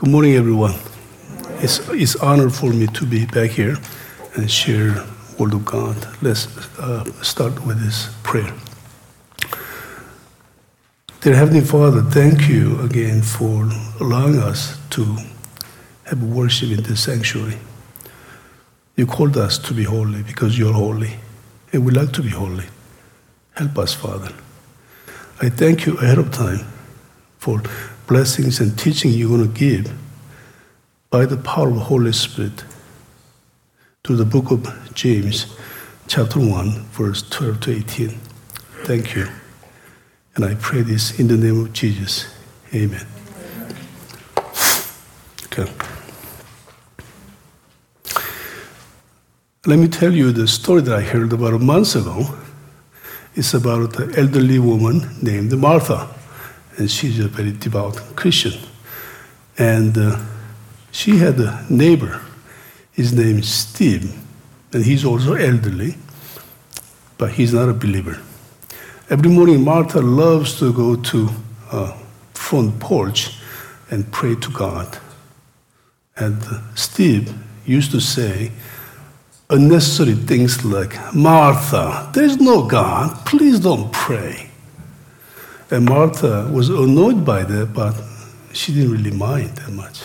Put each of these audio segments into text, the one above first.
Good morning, everyone. It's it's honor for me to be back here and share Word of God. Let's uh, start with this prayer. Dear Heavenly Father, thank you again for allowing us to have worship in this sanctuary. You called us to be holy because you're holy, and we like to be holy. Help us, Father. I thank you ahead of time for blessings and teaching you're going to give by the power of the Holy Spirit to the book of James, chapter 1, verse 12 to 18. Thank you. And I pray this in the name of Jesus. Amen. Okay. Let me tell you the story that I heard about a month ago. It's about an elderly woman named Martha and she's a very devout Christian. And uh, she had a neighbor. His name is Steve, and he's also elderly, but he's not a believer. Every morning, Martha loves to go to uh, front porch and pray to God. And uh, Steve used to say unnecessary things like, Martha, there's no God, please don't pray. And Martha was annoyed by that, but she didn't really mind that much.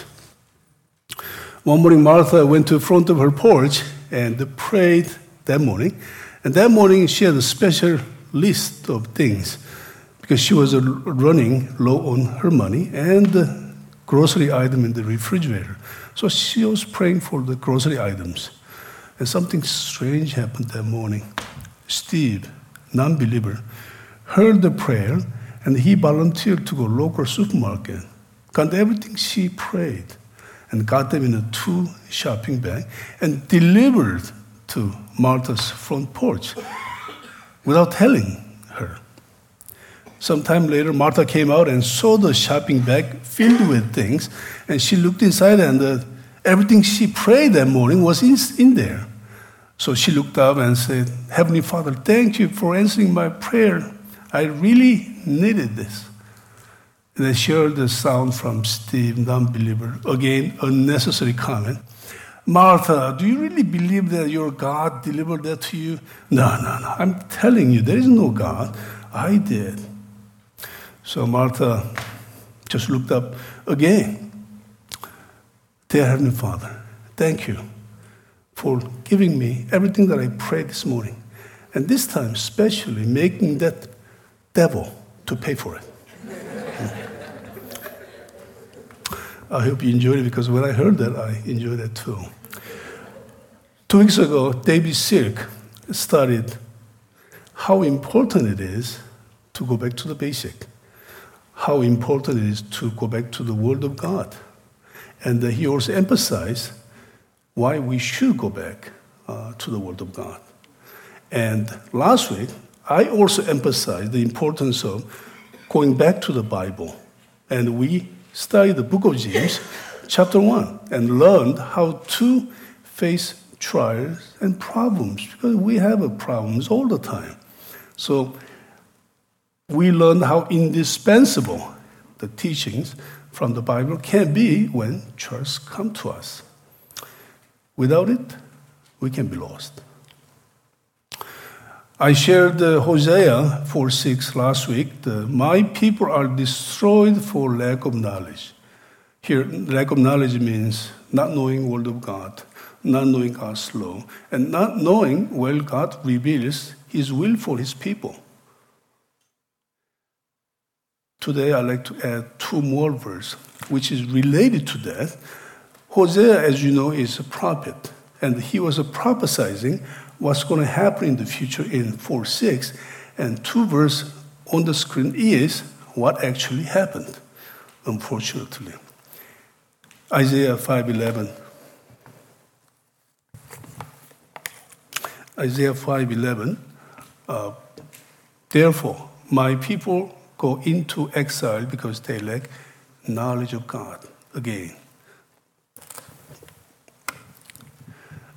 One morning, Martha went to the front of her porch and prayed that morning. And that morning, she had a special list of things because she was uh, running low on her money and the grocery item in the refrigerator. So she was praying for the grocery items. And something strange happened that morning. Steve, non believer, heard the prayer and he volunteered to go local supermarket, got everything she prayed, and got them in a two shopping bag and delivered to Martha's front porch without telling her. Sometime later, Martha came out and saw the shopping bag filled with things, and she looked inside, and uh, everything she prayed that morning was in, in there. So she looked up and said, Heavenly Father, thank you for answering my prayer. I really needed this. And I shared the sound from Steve, non-believer. Again, unnecessary comment. Martha, do you really believe that your God delivered that to you? No, no, no. I'm telling you, there is no God. I did. So Martha just looked up again. Dear Heavenly Father, thank you for giving me everything that I prayed this morning. And this time, especially making that devil to pay for it. I hope you enjoyed it because when I heard that, I enjoyed it too. Two weeks ago, David Silk studied how important it is to go back to the basic, how important it is to go back to the Word of God. And he also emphasized why we should go back uh, to the Word of God. And last week, I also emphasize the importance of going back to the Bible. And we studied the book of James, chapter 1, and learned how to face trials and problems because we have problems all the time. So we learned how indispensable the teachings from the Bible can be when trials come to us. Without it, we can be lost. I shared uh, Hosea 4 6 last week. The, My people are destroyed for lack of knowledge. Here, lack of knowledge means not knowing word of God, not knowing God's law, and not knowing where God reveals His will for His people. Today, I'd like to add two more verses, which is related to that. Hosea, as you know, is a prophet, and he was prophesying what's going to happen in the future in 4 6. And two verse on the screen is what actually happened, unfortunately. Isaiah 5:11. Isaiah 5:11. Uh, Therefore, my people go into exile because they lack knowledge of God. Again.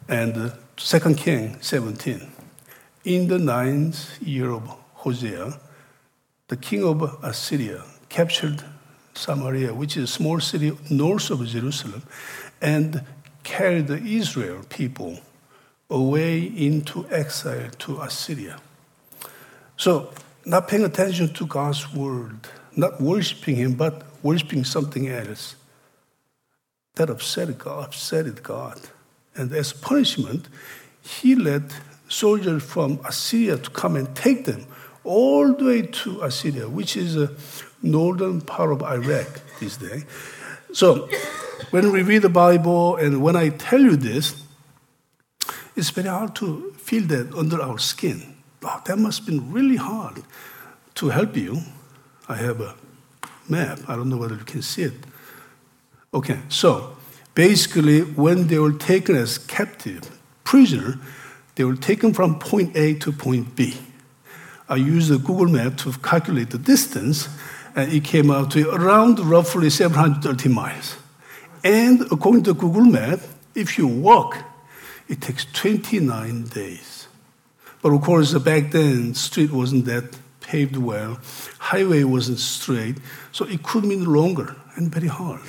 And uh, 2 King 17. In the ninth year of Hosea, the king of Assyria captured Samaria, which is a small city north of Jerusalem, and carried the Israel people away into exile to Assyria. So, not paying attention to God's word, not worshiping Him, but worshiping something else, that upset God, upset God. And as punishment, He led soldiers from Assyria to come and take them all the way to Assyria, which is a northern part of Iraq these days. So, when we read the Bible and when I tell you this, it's very hard to feel that under our skin. Oh, that must have been really hard to help you. I have a map. I don't know whether you can see it. Okay, so basically, when they were taken as captive, prisoner, they were taken from point A to point B. I used the Google map to calculate the distance, and it came out to around roughly 730 miles. And according to Google Map, if you walk, it takes 29 days. But of course, back then, street wasn't that paved well, highway wasn't straight, so it could mean longer and very hard.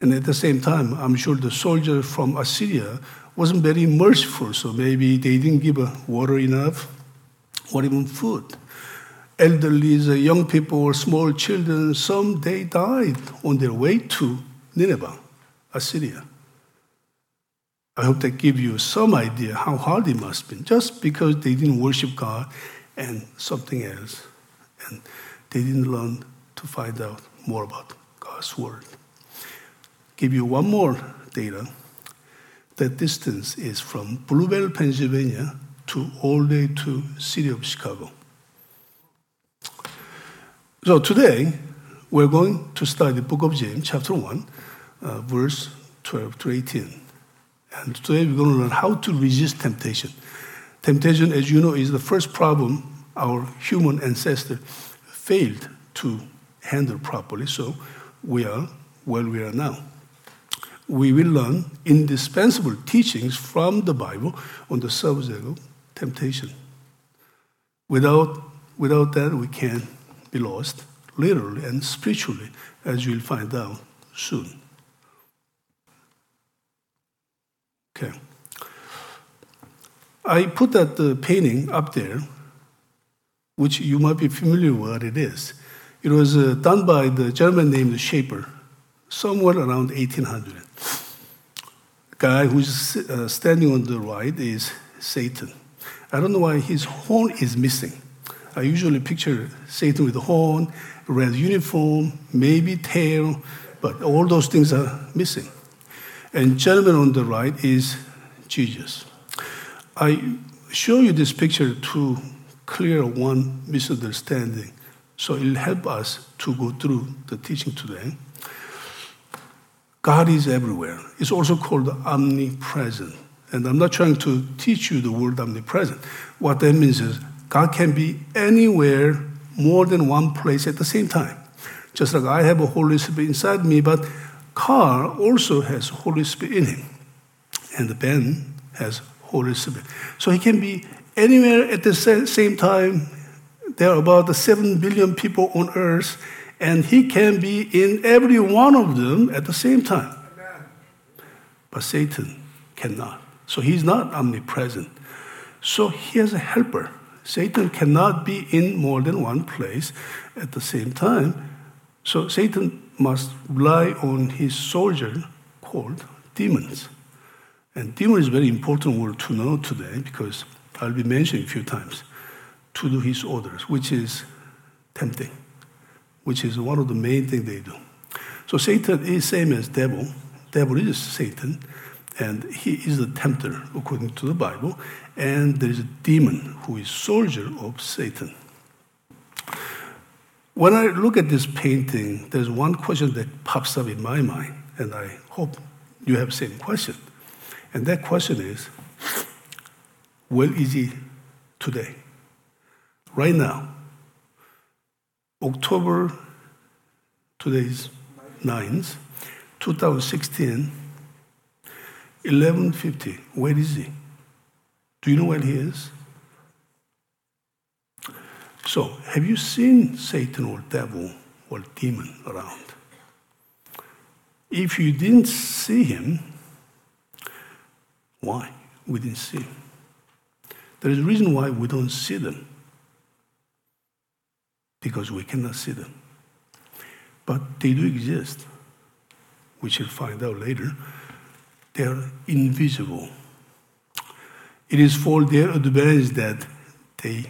And at the same time, I'm sure the soldier from Assyria wasn't very merciful, so maybe they didn't give water enough or even food. Elderly, young people, or small children, some they died on their way to Nineveh, Assyria. I hope that gives you some idea how hard it must have been, just because they didn't worship God and something else, and they didn't learn to find out more about God's word. Give you one more data. The distance is from Blue Bell, Pennsylvania, to all the way to city of Chicago. So today we're going to study the book of James, chapter one, uh, verse twelve to eighteen. And today we're going to learn how to resist temptation. Temptation, as you know, is the first problem our human ancestor failed to handle properly. So we are where we are now. We will learn indispensable teachings from the Bible on the subject of temptation. Without, without that, we can be lost, literally and spiritually, as you'll find out soon. Okay. I put that uh, painting up there, which you might be familiar with what it is. It was uh, done by the German named Schaper, somewhere around 1800. Guy who's uh, standing on the right is Satan. I don't know why his horn is missing. I usually picture Satan with a horn, red uniform, maybe tail, but all those things are missing. And gentleman on the right is Jesus. I show you this picture to clear one misunderstanding, so it'll help us to go through the teaching today. God is everywhere. It's also called omnipresent. And I'm not trying to teach you the word omnipresent. What that means is God can be anywhere, more than one place at the same time. Just like I have a Holy Spirit inside me, but Carl also has Holy Spirit in him, and Ben has Holy Spirit. So he can be anywhere at the same time. There are about seven billion people on earth, and he can be in every one of them at the same time. But Satan cannot. So he's not omnipresent. So he has a helper. Satan cannot be in more than one place at the same time. So Satan must rely on his soldier called demons. And demon is a very important word to know today because I'll be mentioning a few times to do his orders, which is tempting, which is one of the main things they do. So Satan is same as devil. Devil is Satan, and he is the tempter according to the Bible. And there is a demon who is soldier of Satan. When I look at this painting, there's one question that pops up in my mind, and I hope you have the same question. And that question is where is he today? Right now, October, today's 9th, 2016, 1150. Where is he? Do you know where he is? So, have you seen Satan or devil or demon around. If you didn't see him, why? We didn't see him. There is a reason why we don't see them. Because we cannot see them. But they do exist. We shall find out later. They are invisible. It is for their advantage that they,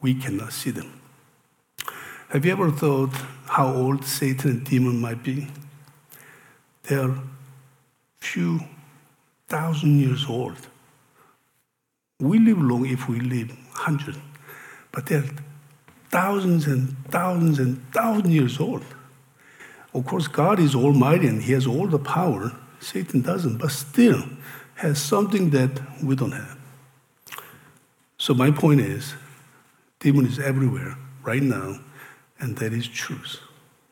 we cannot see them. Have you ever thought how old Satan and demon might be? They are few thousand years old. We live long if we live hundred, but they're thousands and thousands and thousands years old. Of course, God is almighty and He has all the power. Satan doesn't, but still has something that we don't have. So my point is, demon is everywhere right now, and that is truth.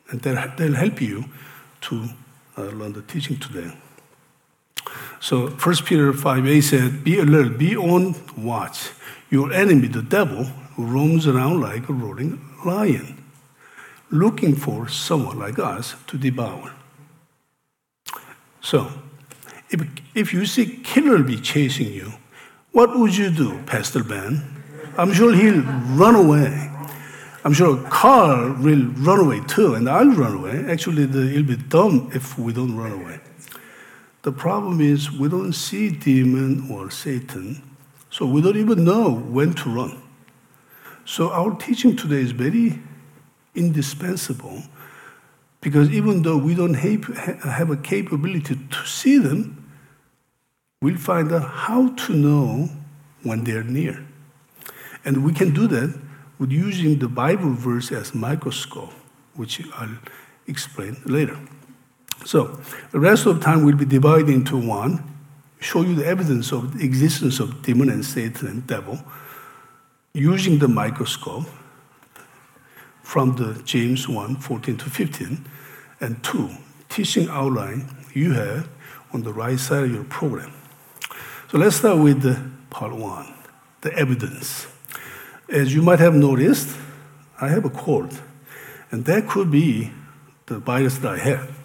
And they'll help you to uh, learn the teaching today. So 1 Peter 5 8 said, Be alert, be on watch. Your enemy, the devil, roams around like a roaring lion, looking for someone like us to devour. So, if, if you see killer be chasing you, what would you do, Pastor Ben? I'm sure he'll run away. I'm sure Carl will run away too, and I'll run away. Actually, the, it'll be dumb if we don't run away. The problem is we don't see demon or Satan, so we don't even know when to run. So our teaching today is very indispensable because even though we don't have a capability to see them, we'll find out how to know when they're near. And we can do that with using the Bible verse as microscope, which I'll explain later. So the rest of the time will be divided into one, show you the evidence of the existence of demon and Satan and devil using the microscope from the James 1, 14 to 15, and two, teaching outline you have on the right side of your program. So let's start with the part one, the evidence. As you might have noticed, I have a cord, and that could be the virus that I have.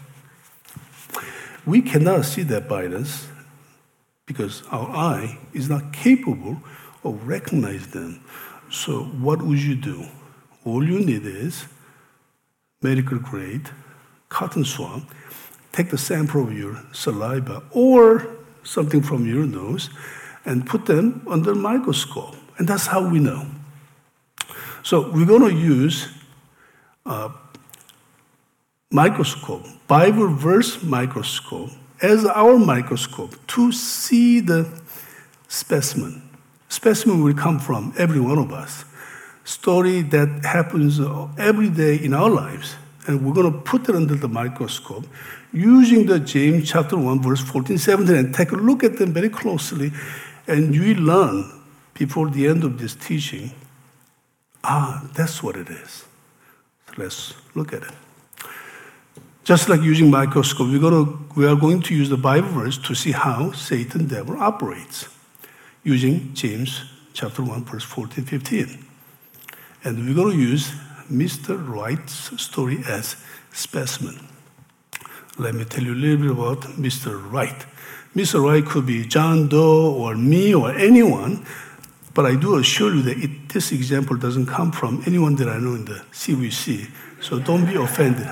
We cannot see that virus because our eye is not capable of recognizing them. So what would you do? All you need is medical grade cotton swab, take the sample of your saliva or something from your nose and put them under microscope. And that's how we know. So we're going to use a microscope, Bible verse microscope, as our microscope to see the specimen. Specimen will come from every one of us. Story that happens every day in our lives. And we're going to put it under the microscope using the James chapter 1, verse 14, 17, and take a look at them very closely. And you will learn before the end of this teaching ah, that's what it is. So let's look at it. Just like using microscope, we're going to, we are going to use the Bible verse to see how Satan devil operates using James chapter 1, verse 14, 15. And we're going to use Mr. Wright's story as specimen. Let me tell you a little bit about Mr. Wright. Mr. Wright could be John Doe or me or anyone, but I do assure you that it, this example doesn't come from anyone that I know in the CVC, so don't be offended.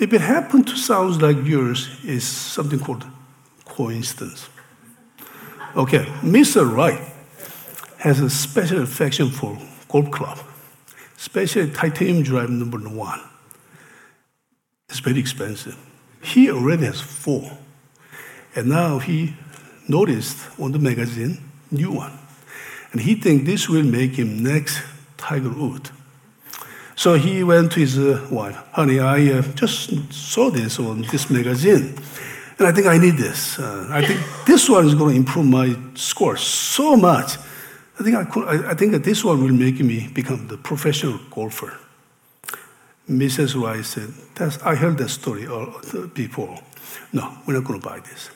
If it happened to sound like yours, it's something called coincidence. Okay, Mr. Wright has a special affection for golf club, especially titanium drive number one. It's very expensive. He already has four, and now he noticed on the magazine new one, and he think this will make him next Tiger Woods. So he went to his uh, wife, honey, I uh, just saw this on this magazine. And I think I need this. Uh, I think this one is going to improve my score so much. I think I, could, I, I think that this one will make me become the professional golfer. Mrs. Rice said, That's, I heard that story before. No, we're not going to buy this.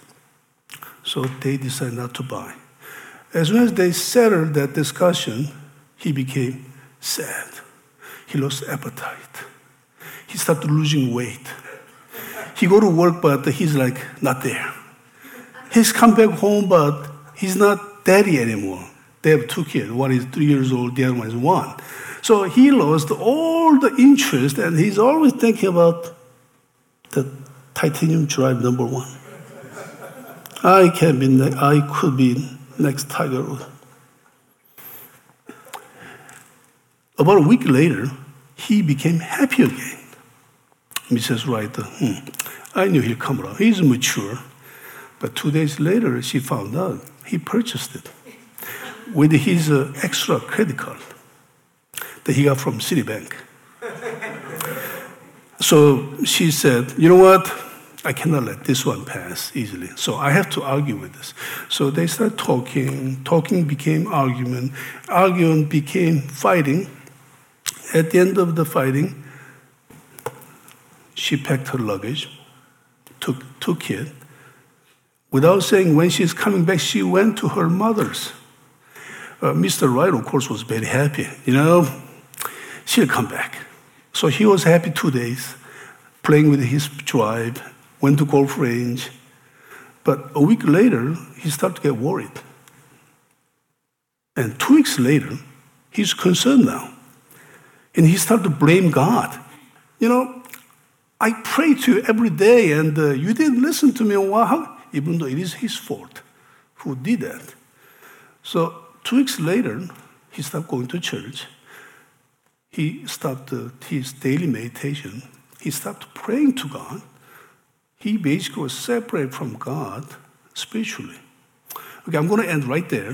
So they decided not to buy. As soon as they settled that discussion, he became sad. He lost appetite. he started losing weight. He go to work, but he's like not there. He's come back home, but he's not daddy anymore. They have two kids. One is three years old, the other one is one. So he lost all the interest, and he's always thinking about the titanium drive number one. I can be, ne- I could be next Tiger Woods. About a week later, he became happy again. Mrs. Wright, hmm, I knew he'd come around. He's mature. But two days later, she found out he purchased it with his uh, extra credit card that he got from Citibank. so she said, You know what? I cannot let this one pass easily. So I have to argue with this. So they started talking. Talking became argument. Argument became fighting. At the end of the fighting, she packed her luggage, took two kids. Without saying when she's coming back, she went to her mother's. Uh, Mr. Wright, of course, was very happy. You know, she'll come back. So he was happy two days, playing with his tribe, went to golf range. But a week later, he started to get worried. And two weeks later, he's concerned now. And he started to blame God. You know, I pray to you every day, and uh, you didn't listen to me. Well, even though it is his fault. Who did that? So, two weeks later, he stopped going to church. He stopped uh, his daily meditation. He stopped praying to God he basically was separated from God spiritually. Okay, I'm going to end right there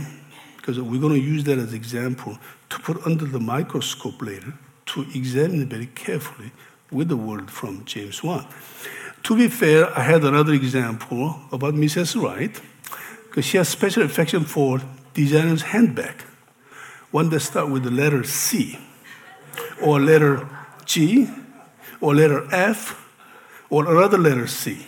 because we're going to use that as example to put under the microscope later to examine very carefully with the word from James 1. To be fair, I had another example about Mrs. Wright because she has special affection for designer's handbag, one that starts with the letter C or letter G or letter F or another letter C.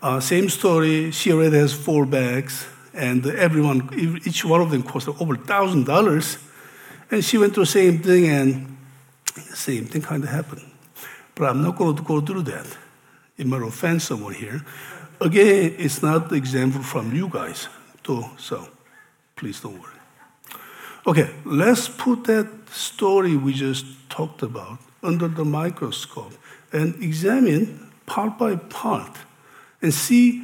Uh, same story, she already has four bags, and everyone, each one of them cost over thousand dollars. And she went through the same thing, and the same thing kind of happened. But I'm not going to go through that. It might offend someone here. Again, it's not the example from you guys, too, so please don't worry. Okay, let's put that story we just talked about under the microscope and examine part by part and see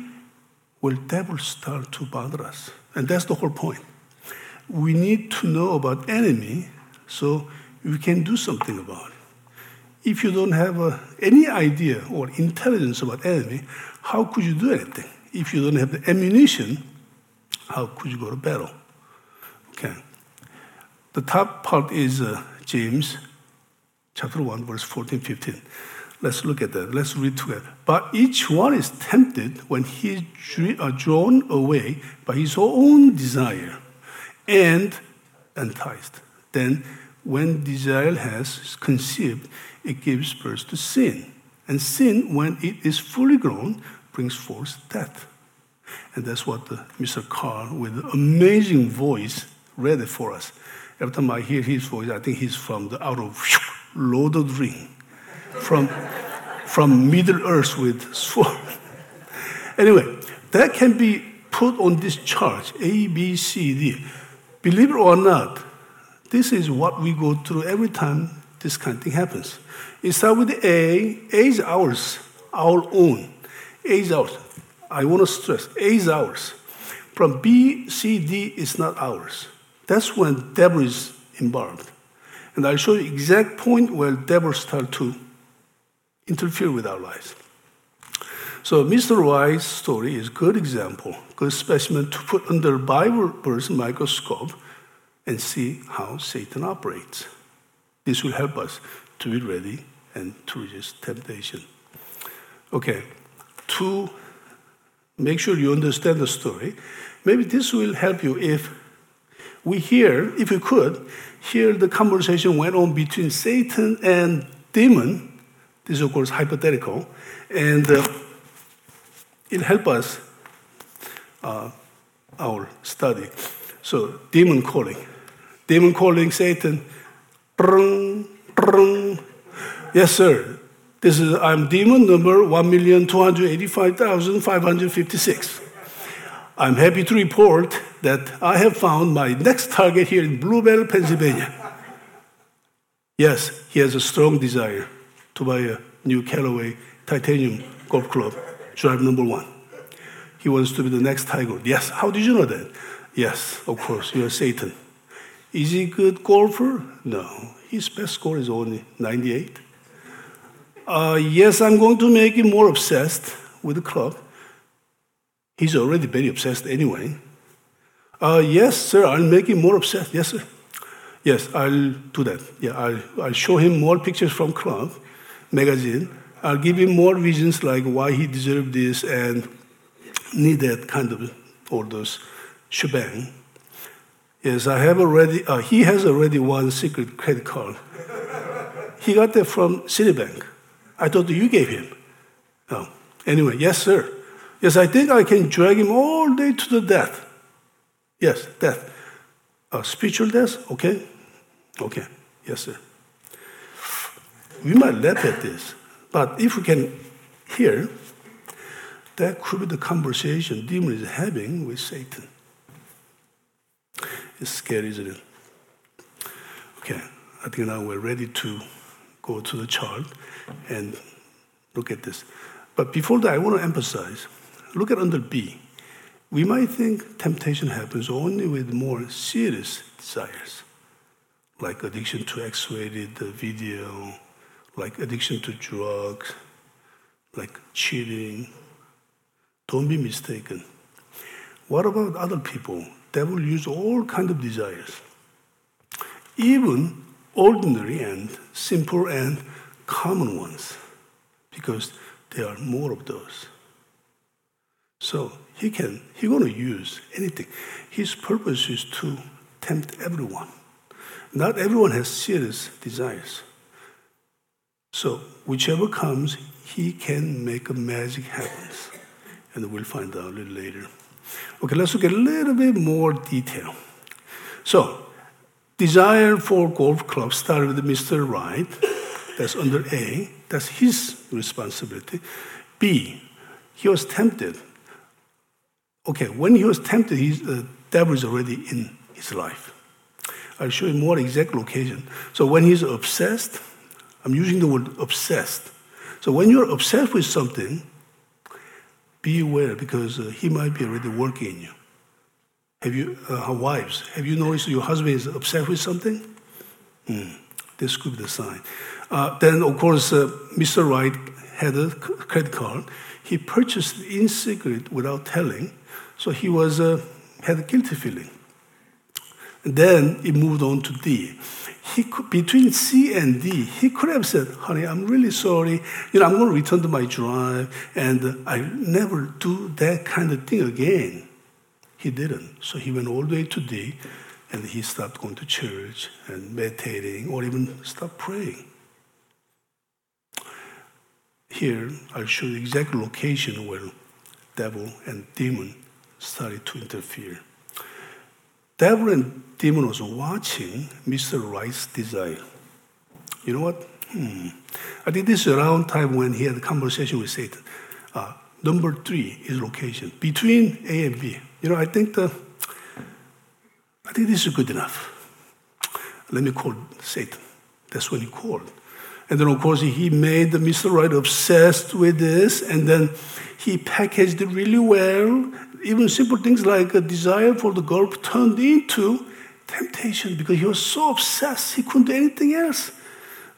will devil start to bother us. And that's the whole point. We need to know about enemy so we can do something about it. If you don't have uh, any idea or intelligence about enemy, how could you do anything? If you don't have the ammunition, how could you go to battle? Okay. The top part is uh, James chapter 1, verse 14, 15. Let's look at that. Let's read together. But each one is tempted when he is uh, drawn away by his own desire and enticed. Then, when desire has conceived, it gives birth to sin. And sin, when it is fully grown, brings forth death. And that's what uh, the, Mr. Carr, with amazing voice, read it for us. Every time I hear his voice, I think he's from the out of Lord of the Ring from, from Middle Earth with sword. anyway, that can be put on this chart A, B, C, D. Believe it or not, this is what we go through every time this kind of thing happens. It starts with A. A is ours, our own. A is ours. I want to stress A is ours. From B, C, D is not ours. That's when devil is involved. And I'll show you exact point where devil start to interfere with our lives. So Mr. Wright's story is good example, good specimen to put under Bible verse microscope and see how Satan operates. This will help us to be ready and to resist temptation. Okay, to make sure you understand the story, maybe this will help you if we hear, if you could, hear the conversation went on between Satan and demon this is, of course, hypothetical. And uh, it'll help us, uh, our study. So, demon calling. Demon calling Satan. Yes, sir. This is, I'm demon number 1,285,556. I'm happy to report that I have found my next target here in Blue Bell, Pennsylvania. Yes, he has a strong desire to buy a new Callaway titanium golf club, drive number one. He wants to be the next Tiger. Yes, how did you know that? Yes, of course, you're Satan. Is he a good golfer? No. His best score is only 98. Uh, yes, I'm going to make him more obsessed with the club. He's already very obsessed anyway. Uh, yes, sir, I'll make him more obsessed. Yes, sir. Yes, I'll do that. Yeah, I'll, I'll show him more pictures from club, magazine. I'll give him more reasons like why he deserved this and need that kind of all those shebang. Yes, I have already, uh, he has already one secret credit card. he got that from Citibank. I thought you gave him. Anyway, yes, sir. Yes, I think I can drag him all day to the death. Yes, death. Uh, spiritual death? Okay. Okay. Yes, sir. We might laugh at this, but if we can hear, that could be the conversation demon is having with Satan. It's scary, isn't it? Okay, I think now we're ready to go to the chart and look at this. But before that, I want to emphasize look at under B. We might think temptation happens only with more serious desires, like addiction to X rated video, like addiction to drugs, like cheating. Don't be mistaken. What about other people? Devil use all kind of desires, even ordinary and simple and common ones, because there are more of those. So he can he's going to use anything. His purpose is to tempt everyone. Not everyone has serious desires. So whichever comes, he can make a magic happen. And we'll find out a little later. Okay, let's look at a little bit more detail. So, desire for golf club started with Mr. Wright. That's under A. That's his responsibility. B, he was tempted. Okay, when he was tempted, the devil is already in his life. I'll show you more exact location. So when he's obsessed, I'm using the word obsessed. So when you're obsessed with something, be aware because uh, he might be already working in you. Have you, uh, wives, have you noticed your husband is upset with something? Mm, this could be the sign. Uh, then, of course, uh, Mr. Wright had a credit card. He purchased in secret without telling, so he was uh, had a guilty feeling. And then it moved on to D he could, between C and D, he could have said, honey, I'm really sorry. You know, I'm going to return to my drive and I never do that kind of thing again. He didn't. So he went all the way to D and he stopped going to church and meditating or even stopped praying. Here, I'll show you the exact location where devil and demon started to interfere. Devil and demon was watching Mr. Wright's desire. You know what? Hmm. I think this is around time when he had a conversation with Satan. Uh, number three is location between A and B. You know, I think the, I think this is good enough. Let me call Satan. That's when he called. And then, of course, he made Mr. Wright obsessed with this, and then he packaged it really well even simple things like a desire for the girl turned into temptation because he was so obsessed he couldn't do anything else.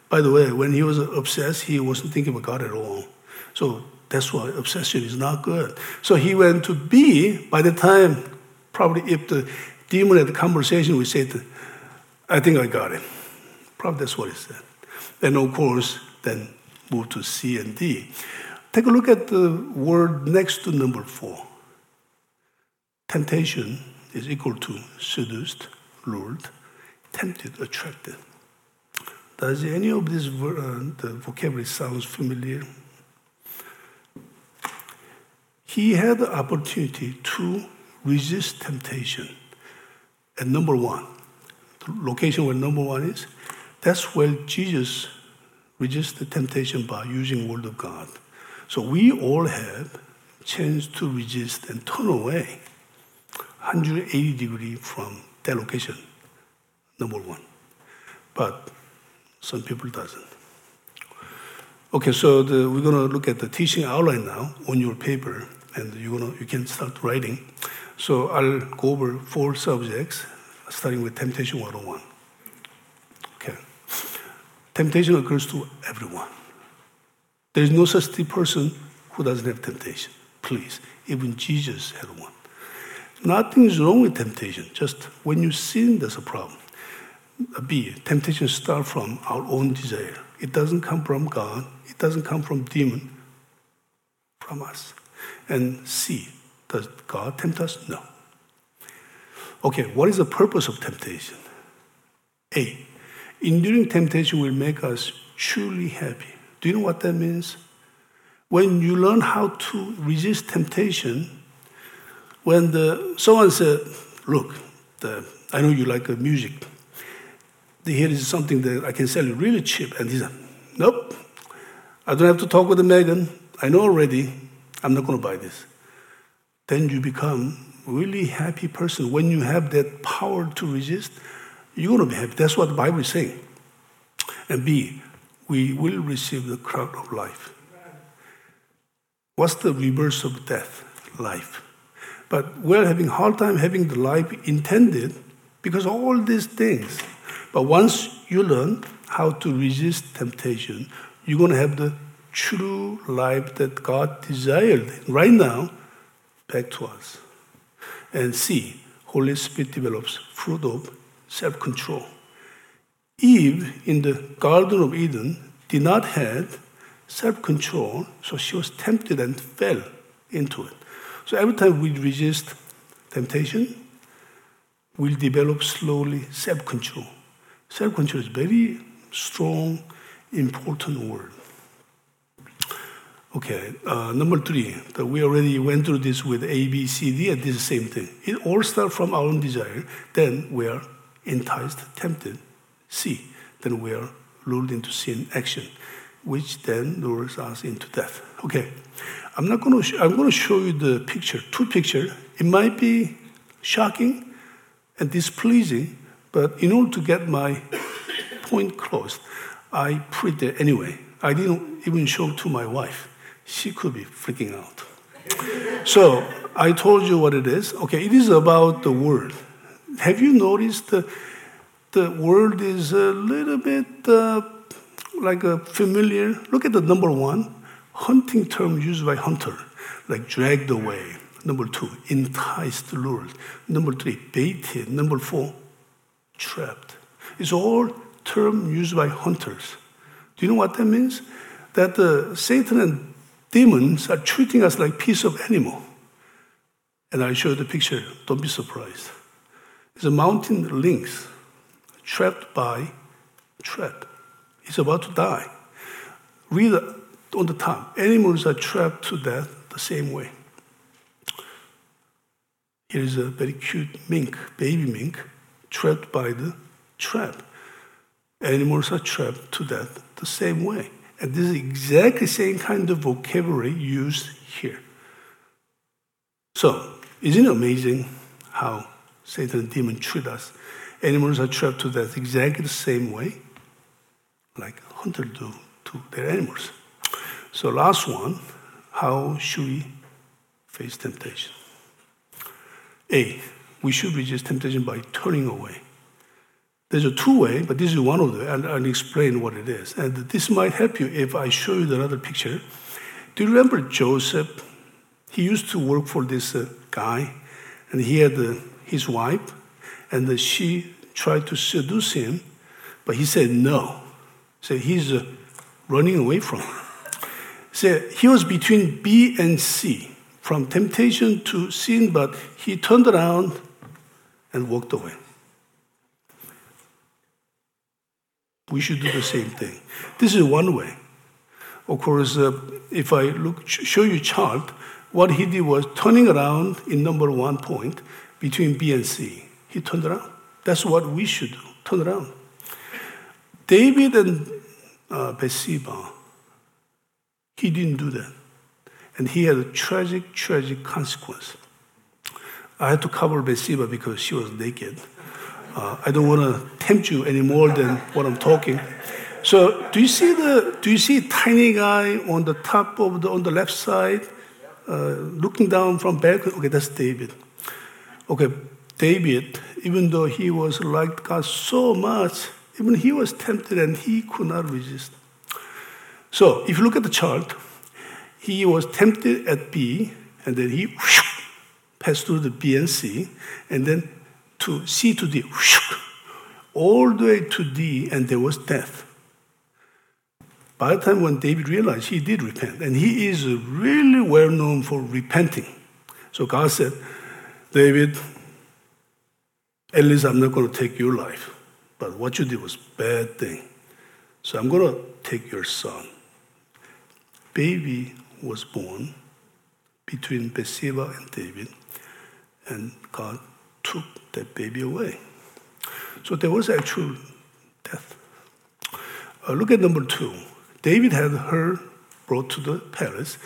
By the way, when he was obsessed, he wasn't thinking about God at all. So that's why obsession is not good. So he went to B. By the time, probably if the demon had a conversation with Satan, I think I got it. Probably that's what he said. And of course, then move to C and D. Take a look at the word next to number four. Temptation is equal to seduced, lured, tempted, attracted. Does any of this uh, vocabulary sounds familiar? He had the opportunity to resist temptation. And number one, location where number one is, that's where Jesus resist the temptation by using Word of God. So we all have chance to resist and turn away 180 degree from that location, number one. But some people doesn't. Okay, so the, we're going to look at the teaching outline now on your paper, and you're gonna, you can start writing. So I'll go over four subjects, starting with Temptation 101. Temptation occurs to everyone. There is no such person who doesn't have temptation. Please. Even Jesus had one. Nothing is wrong with temptation. Just when you sin, there's a problem. B, temptation starts from our own desire. It doesn't come from God. It doesn't come from demon. From us. And C, does God tempt us? No. Okay, what is the purpose of temptation? A, enduring temptation will make us truly happy. Do you know what that means? When you learn how to resist temptation, when the, someone said, Look, the, I know you like music. Here is something that I can sell you really cheap. And he said, Nope, I don't have to talk with the Megan. I know already. I'm not going to buy this. Then you become really happy person. When you have that power to resist, you're going to be happy. That's what the Bible is saying. And B, we will receive the crown of life. What's the reverse of death? Life. But we're having a hard time having the life intended because all these things. But once you learn how to resist temptation, you're going to have the true life that God desired right now back to us. And C, Holy Spirit develops fruit of self control. Eve in the Garden of Eden did not have self control, so she was tempted and fell into it. So every time we resist temptation, we'll develop slowly self control. Self control is a very strong, important word. Okay, uh, number three, that we already went through this with A, B, C, D, and this is the same thing. It all starts from our own desire, then we are enticed, tempted. see, then we are lured into sin action, which then lures us into death. Okay, I'm not going to. I'm going to show you the picture, two pictures. It might be shocking and displeasing, but in order to get my point closed, I put it anyway. I didn't even show to my wife she could be freaking out. So I told you what it is. Okay, it is about the word. Have you noticed the, the word is a little bit uh, like a familiar? Look at the number one hunting term used by hunter, like dragged away. Number two, enticed, lured. Number three, baited. Number four, trapped. It's all term used by hunters. Do you know what that means? That uh, Satan and demons are treating us like piece of animal. And I show you the picture. Don't be surprised. A mountain lynx trapped by trap. It's about to die. Read on the top. Animals are trapped to death the same way. Here is a very cute mink, baby mink, trapped by the trap. Animals are trapped to death the same way. And this is exactly the same kind of vocabulary used here. So, isn't it amazing how Satan and demon treat us? Animals are trapped to death exactly the same way, like hunters do to their animals. So, last one how should we face temptation? A, we should resist temptation by turning away. There's a two way, but this is one of them, and I'll explain what it is. And this might help you if I show you another picture. Do you remember Joseph? He used to work for this uh, guy, and he had uh, his wife, and uh, she tried to seduce him, but he said no. So he's uh, running away from her. So he was between B and C, from temptation to sin, but he turned around and walked away. We should do the same thing. This is one way. Of course, uh, if I look, show you chart, what he did was turning around in number one point between B and C. He turned around. That's what we should do. Turn around. David and uh, Bathsheba. He didn't do that. And he had a tragic, tragic consequence. I had to cover Bathsheba because she was naked. Uh, I don't want to tempt you any more than what I'm talking. So, do you see the do you see tiny guy on the top of the on the left side, uh, looking down from balcony? Okay, that's David. Okay, David, even though he was liked God so much, even he was tempted and he could not resist. So, if you look at the chart, he was tempted at B, and then he whoosh, passed through the B and C, and then to C to D, whoosh, all the way to D, and there was death. By the time when David realized he did repent, and he is really well known for repenting. So God said, David, at least I'm not going to take your life. But what you did was bad thing. So I'm going to take your son. Baby was born between Bathsheba and David, and God took that baby away. So there was actual death. Uh, look at number two. David had her brought to the palace.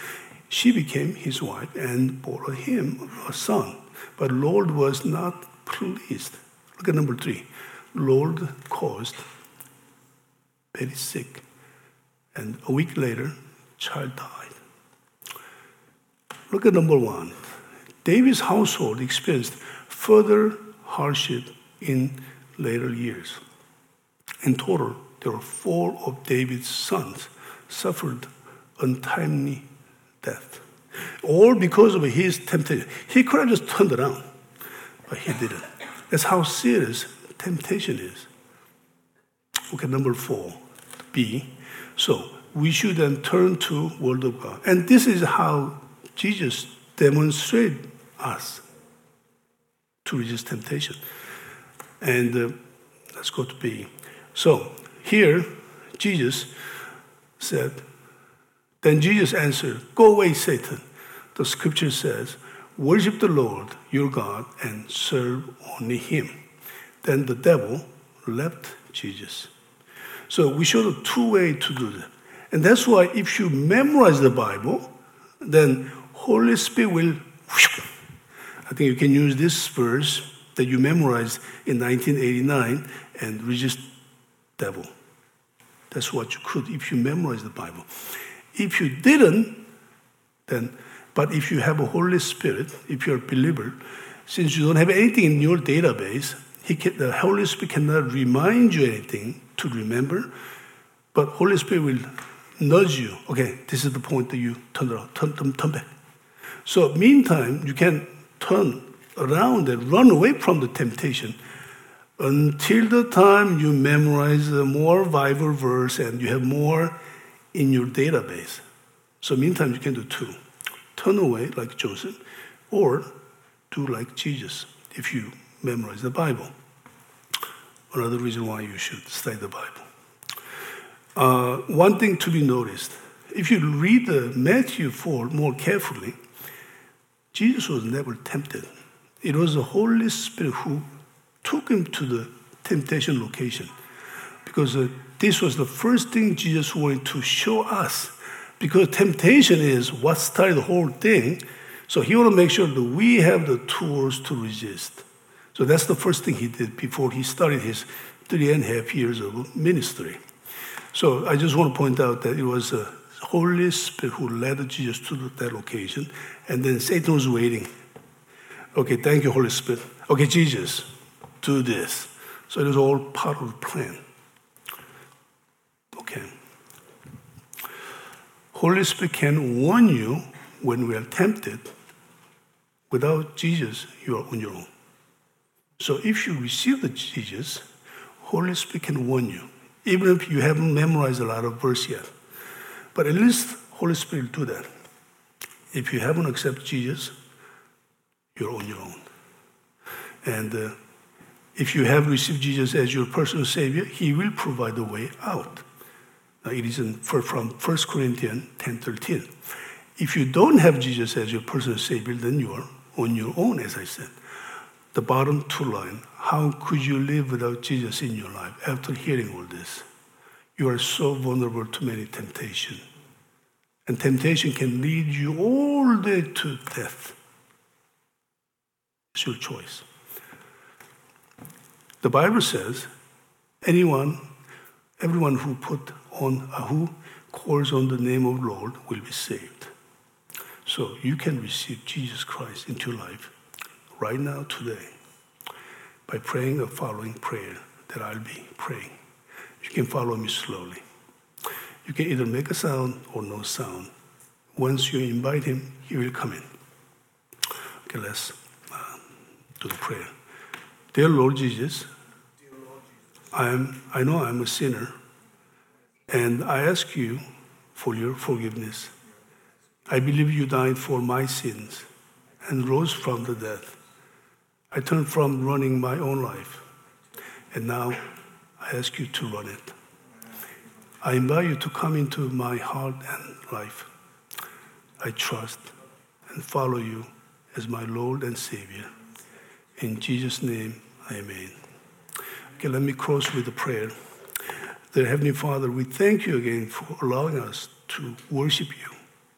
She became his wife and bore him a son. But Lord was not pleased. Look at number three. Lord caused very sick. And a week later, child died. Look at number one. David's household experienced further hardship in later years. In total, there were four of David's sons suffered untimely death. All because of his temptation. He could have just turned around, but he didn't. That's how serious temptation is. Okay, number four, B. So we should then turn to Word of God. And this is how Jesus demonstrated us to resist temptation. And uh, let's go to B. So here, Jesus said, Then Jesus answered, Go away, Satan. The scripture says, Worship the Lord your God and serve only him. Then the devil left Jesus. So we showed a two way to do that. And that's why if you memorize the Bible, then Holy Spirit will. I think you can use this verse that you memorized in 1989 and resist devil. That's what you could if you memorize the Bible. If you didn't, then, but if you have a Holy Spirit, if you're a believer, since you don't have anything in your database, can, the Holy Spirit cannot remind you anything to remember, but Holy Spirit will nudge you. Okay, this is the point that you turn around, turn, turn, turn back. So, meantime, you can turn around and run away from the temptation until the time you memorize more Bible verse and you have more in your database. So, meantime, you can do two turn away like Joseph, or do like Jesus if you memorize the Bible. Another reason why you should study the Bible. Uh, one thing to be noticed if you read the Matthew 4 more carefully, Jesus was never tempted. It was the Holy Spirit who took him to the temptation location because uh, this was the first thing Jesus wanted to show us. Because temptation is what started the whole thing. So he want to make sure that we have the tools to resist. So that's the first thing he did before he started his three and a half years of ministry. So I just want to point out that it was the Holy Spirit who led Jesus to that location, and then Satan was waiting. Okay, thank you, Holy Spirit. Okay, Jesus, do this. So it was all part of the plan. Okay. Holy Spirit can warn you when we are tempted. Without Jesus, you are on your own. So if you receive the Jesus, Holy Spirit can warn you, even if you haven't memorized a lot of verse yet. But at least Holy Spirit will do that. If you haven't accepted Jesus, you're on your own. And uh, if you have received Jesus as your personal Savior, He will provide the way out. Now, it is in, from 1 Corinthians 10 13. If you don't have Jesus as your personal Savior, then you are on your own, as I said. The bottom two line how could you live without Jesus in your life after hearing all this? You are so vulnerable to many temptations. And temptation can lead you all the way to death. It's your choice. The Bible says, anyone, everyone who put on, who calls on the name of Lord will be saved. So you can receive Jesus Christ into your life right now, today, by praying the following prayer that I'll be praying. You can follow me slowly. You can either make a sound or no sound. Once you invite him, he will come in. Okay, let's uh, do the prayer. Dear Lord Jesus, I, am, I know I'm a sinner, and I ask you for your forgiveness. I believe you died for my sins and rose from the dead. I turned from running my own life, and now I ask you to run it. I invite you to come into my heart and life. I trust and follow you as my Lord and Savior. In Jesus' name, amen. Okay, let me close with a prayer. Dear Heavenly Father, we thank you again for allowing us to worship you